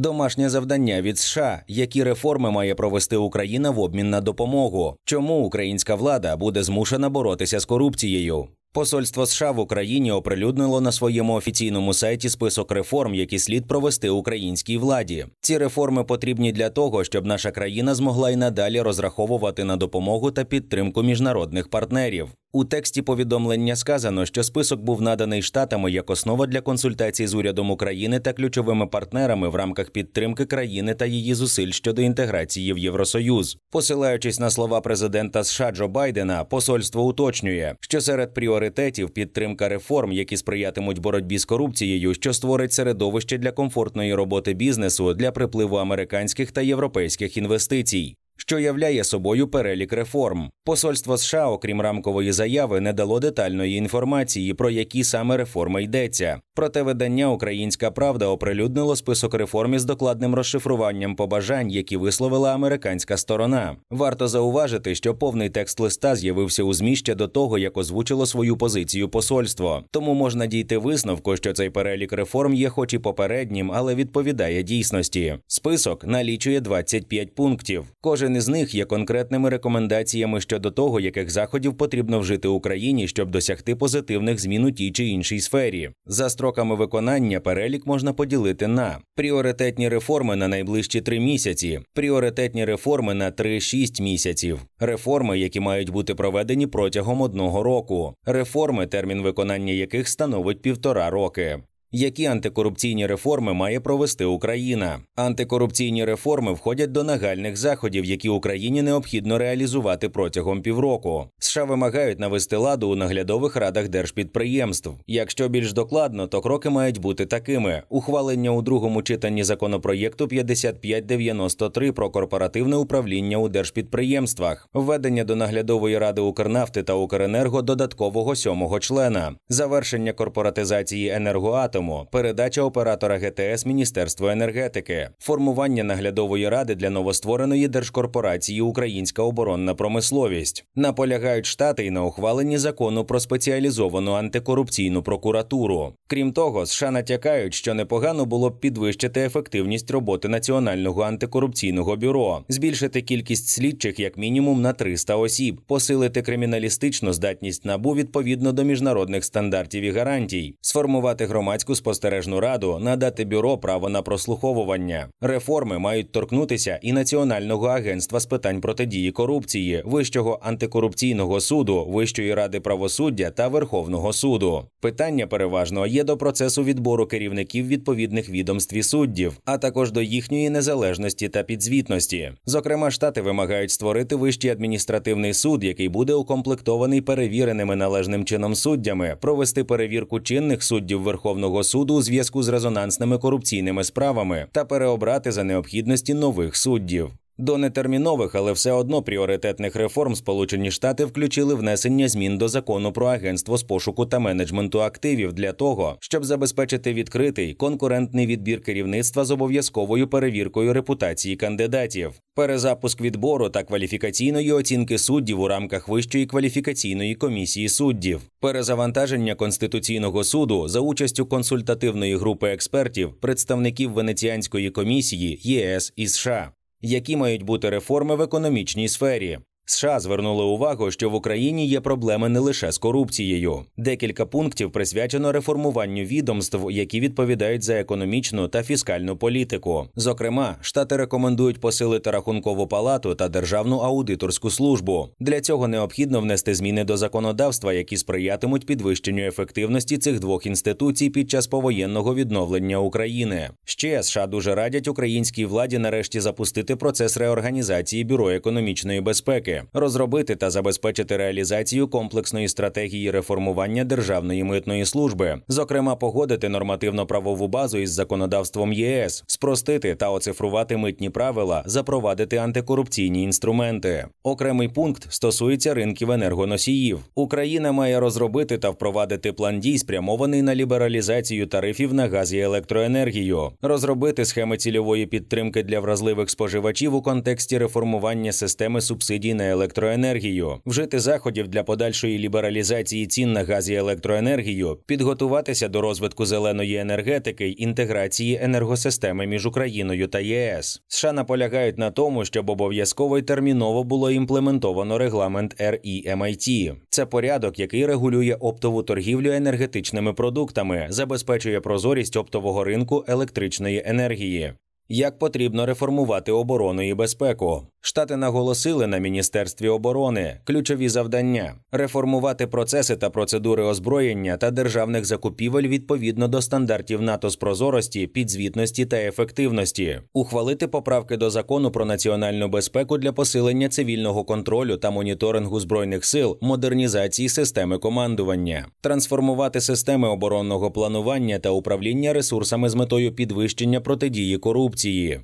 Домашнє завдання від США, які реформи має провести Україна в обмін на допомогу. Чому українська влада буде змушена боротися з корупцією? Посольство США в Україні оприлюднило на своєму офіційному сайті список реформ, які слід провести українській владі. Ці реформи потрібні для того, щоб наша країна змогла й надалі розраховувати на допомогу та підтримку міжнародних партнерів. У тексті повідомлення сказано, що список був наданий штатами як основа для консультацій з урядом України та ключовими партнерами в рамках підтримки країни та її зусиль щодо інтеграції в Євросоюз. Посилаючись на слова президента США Джо Байдена, посольство уточнює, що серед пріоритетів підтримка реформ, які сприятимуть боротьбі з корупцією, що створить середовище для комфортної роботи бізнесу для припливу американських та європейських інвестицій що являє собою перелік реформ. Посольство США, окрім рамкової заяви, не дало детальної інформації, про які саме реформи йдеться. Проте видання Українська Правда оприлюднило список реформ із докладним розшифруванням побажань, які висловила американська сторона. Варто зауважити, що повний текст листа з'явився у ЗМІ ще до того, як озвучило свою позицію посольство. Тому можна дійти висновку, що цей перелік реформ є, хоч і попереднім, але відповідає дійсності. Список налічує 25 пунктів. Кожен Кожен із них є конкретними рекомендаціями щодо того, яких заходів потрібно вжити Україні, щоб досягти позитивних змін у тій чи іншій сфері. За строками виконання перелік можна поділити на пріоритетні реформи на найближчі три місяці, пріоритетні реформи на 3-6 місяців, реформи, які мають бути проведені протягом одного року, реформи, термін виконання яких становить півтора роки. Які антикорупційні реформи має провести Україна? Антикорупційні реформи входять до нагальних заходів, які Україні необхідно реалізувати протягом півроку. США вимагають навести ладу у наглядових радах держпідприємств. Якщо більш докладно, то кроки мають бути такими: ухвалення у другому читанні законопроєкту 5593 про корпоративне управління у держпідприємствах, введення до наглядової ради Укрнафти та Укренерго додаткового сьомого члена, завершення корпоратизації енергоатом лютому передача оператора ГТС Міністерству енергетики, формування наглядової ради для новоствореної держкорпорації Українська оборонна промисловість наполягають штати й на ухваленні закону про спеціалізовану антикорупційну прокуратуру. Крім того, США натякають, що непогано було б підвищити ефективність роботи національного антикорупційного бюро, збільшити кількість слідчих як мінімум на 300 осіб, посилити криміналістичну здатність набу відповідно до міжнародних стандартів і гарантій, сформувати громадську громадську спостережну раду надати бюро право на прослуховування. Реформи мають торкнутися і Національного агентства з питань протидії корупції, вищого антикорупційного суду, Вищої ради правосуддя та Верховного суду. Питання переважно є до процесу відбору керівників відповідних відомств і суддів, а також до їхньої незалежності та підзвітності. Зокрема, штати вимагають створити вищий адміністративний суд, який буде укомплектований перевіреними належним чином суддями, провести перевірку чинних суддів Верховного суду у зв'язку з резонансними корупційними справами та переобрати за необхідності нових суддів. До нетермінових, але все одно пріоритетних реформ Сполучені Штати включили внесення змін до закону про агентство з пошуку та менеджменту активів для того, щоб забезпечити відкритий конкурентний відбір керівництва з обов'язковою перевіркою репутації кандидатів, перезапуск відбору та кваліфікаційної оцінки суддів у рамках вищої кваліфікаційної комісії суддів, перезавантаження конституційного суду за участю консультативної групи експертів, представників Венеціанської комісії ЄС і США які мають бути реформи в економічній сфері. США звернули увагу, що в Україні є проблеми не лише з корупцією. Декілька пунктів присвячено реформуванню відомств, які відповідають за економічну та фіскальну політику. Зокрема, штати рекомендують посилити рахункову палату та державну аудиторську службу. Для цього необхідно внести зміни до законодавства, які сприятимуть підвищенню ефективності цих двох інституцій під час повоєнного відновлення України. Ще США дуже радять українській владі нарешті запустити процес реорганізації бюро економічної безпеки розробити та забезпечити реалізацію комплексної стратегії реформування державної митної служби, зокрема, погодити нормативно-правову базу із законодавством ЄС, спростити та оцифрувати митні правила, запровадити антикорупційні інструменти. Окремий пункт стосується ринків енергоносіїв. Україна має розробити та впровадити план дій, спрямований на лібералізацію тарифів на газ і електроенергію, розробити схеми цільової підтримки для вразливих споживачів у контексті реформування системи субсидій на електроенергію, вжити заходів для подальшої лібералізації цін на газ і електроенергію, підготуватися до розвитку зеленої енергетики й інтеграції енергосистеми між Україною та ЄС. США наполягають на тому, щоб обов'язково й терміново було імплементовано регламент REMIT. Це порядок, який регулює оптову торгівлю енергетичними продуктами, забезпечує прозорість оптового ринку електричної енергії. Як потрібно реформувати оборону і безпеку? Штати наголосили на міністерстві оборони ключові завдання реформувати процеси та процедури озброєння та державних закупівель відповідно до стандартів НАТО з прозорості, підзвітності та ефективності, ухвалити поправки до закону про національну безпеку для посилення цивільного контролю та моніторингу збройних сил, модернізації системи командування, трансформувати системи оборонного планування та управління ресурсами з метою підвищення протидії корупції,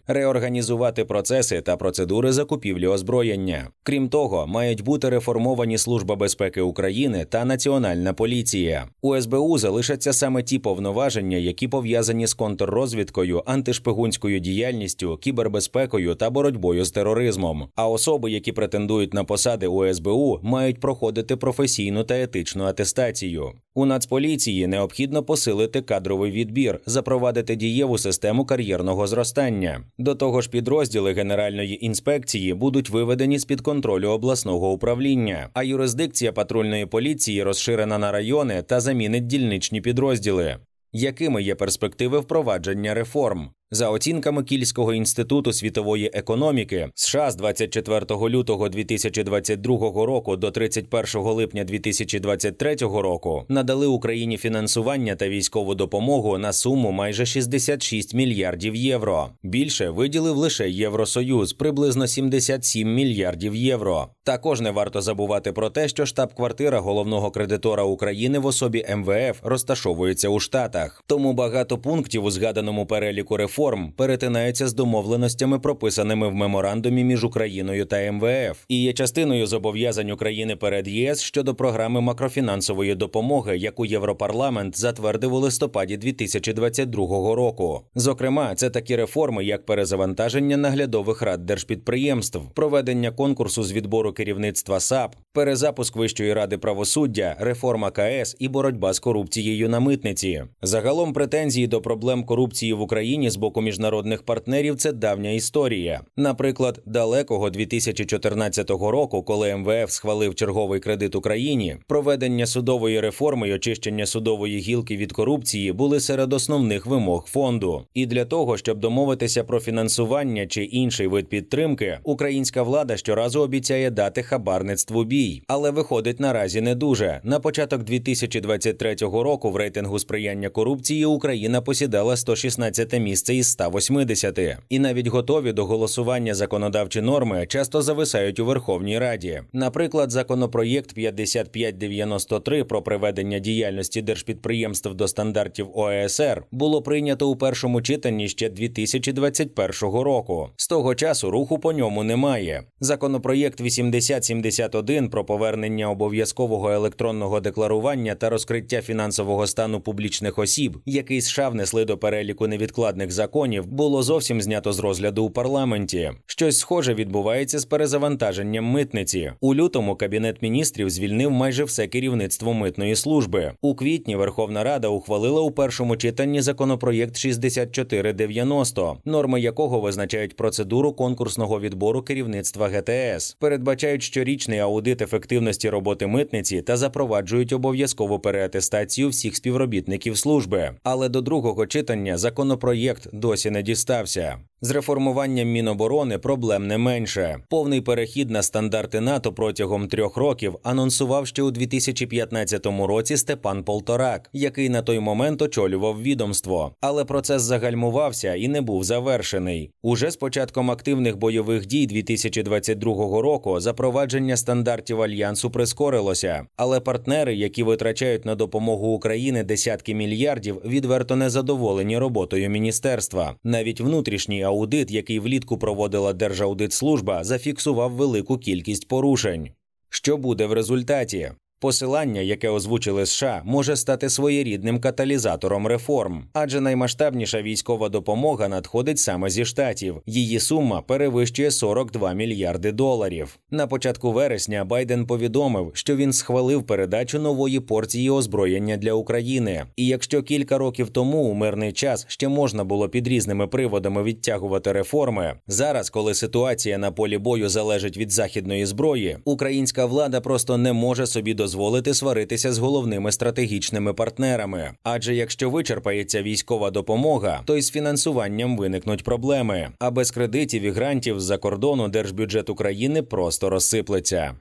реорганізувати процеси та процедури закупівлі озброєння. Крім того, мають бути реформовані Служба безпеки України та Національна поліція. У СБУ залишаться саме ті повноваження, які пов'язані з контррозвідкою, антишпигунською діяльністю, кібербезпекою та боротьбою з тероризмом. А особи, які претендують на посади у СБУ, мають проходити професійну та етичну атестацію. У Нацполіції необхідно посилити кадровий відбір, запровадити дієву систему кар'єрного зростання. До того ж, підрозділи Генеральної інспекції будуть виведені з під контролю обласного управління, а юрисдикція патрульної поліції розширена на райони та замінить дільничні підрозділи. Якими є перспективи впровадження реформ? За оцінками Кільського інституту світової економіки, США з 24 лютого 2022 року до 31 липня 2023 року надали Україні фінансування та військову допомогу на суму майже 66 мільярдів євро. Більше виділив лише Євросоюз приблизно 77 мільярдів євро. Також не варто забувати про те, що штаб-квартира головного кредитора України в особі МВФ розташовується у Штатах. Тому багато пунктів у згаданому переліку реформ реформ перетинаються з домовленостями, прописаними в меморандумі між Україною та МВФ, і є частиною зобов'язань України перед ЄС щодо програми макрофінансової допомоги, яку Європарламент затвердив у листопаді 2022 року. Зокрема, це такі реформи, як перезавантаження наглядових рад держпідприємств, проведення конкурсу з відбору керівництва САП, перезапуск Вищої ради правосуддя, реформа КС і боротьба з корупцією на митниці. Загалом претензії до проблем корупції в Україні з боку міжнародних партнерів це давня історія. Наприклад, далекого 2014 року, коли МВФ схвалив черговий кредит Україні, проведення судової реформи й очищення судової гілки від корупції були серед основних вимог фонду. І для того, щоб домовитися про фінансування чи інший вид підтримки, українська влада щоразу обіцяє дати хабарництву бій, але виходить наразі не дуже. На початок 2023 року в рейтингу сприяння корупції Україна посідала 116 місце із 180. І навіть готові до голосування законодавчі норми часто зависають у Верховній Раді. Наприклад, законопроєкт 5593 про приведення діяльності держпідприємств до стандартів ОЕСР було прийнято у першому читанні ще 2021 року. З того часу руху по ньому немає. Законопроєкт 8071 про повернення обов'язкового електронного декларування та розкриття фінансового стану публічних осіб, який США внесли до переліку невідкладних законів було зовсім знято з розгляду у парламенті. Щось схоже відбувається з перезавантаженням митниці. У лютому кабінет міністрів звільнив майже все керівництво митної служби. У квітні Верховна Рада ухвалила у першому читанні законопроєкт 6490, норми якого визначають процедуру конкурсного відбору керівництва ГТС, передбачають щорічний аудит ефективності роботи митниці та запроваджують обов'язкову переатестацію всіх співробітників служби. Але до другого читання законопроєкт досі не дістався. З реформуванням Міноборони проблем не менше. Повний перехід на стандарти НАТО протягом трьох років анонсував ще у 2015 році Степан Полторак, який на той момент очолював відомство. Але процес загальмувався і не був завершений. Уже з початком активних бойових дій 2022 року запровадження стандартів альянсу прискорилося. Але партнери, які витрачають на допомогу Україні десятки мільярдів, відверто не задоволені роботою міністерства. Навіть внутрішній аудит, який влітку проводила Держаудитслужба, зафіксував велику кількість порушень. Що буде в результаті? Посилання, яке озвучили США, може стати своєрідним каталізатором реформ, адже наймасштабніша військова допомога надходить саме зі штатів. Її сума перевищує 42 мільярди доларів. На початку вересня Байден повідомив, що він схвалив передачу нової порції озброєння для України. І якщо кілька років тому у мирний час ще можна було під різними приводами відтягувати реформи, зараз, коли ситуація на полі бою залежить від західної зброї, українська влада просто не може собі дозволити сваритися з головними стратегічними партнерами. Адже якщо вичерпається військова допомога, то й з фінансуванням виникнуть проблеми. А без кредитів і грантів з-за кордону держбюджет України просто розсиплеться.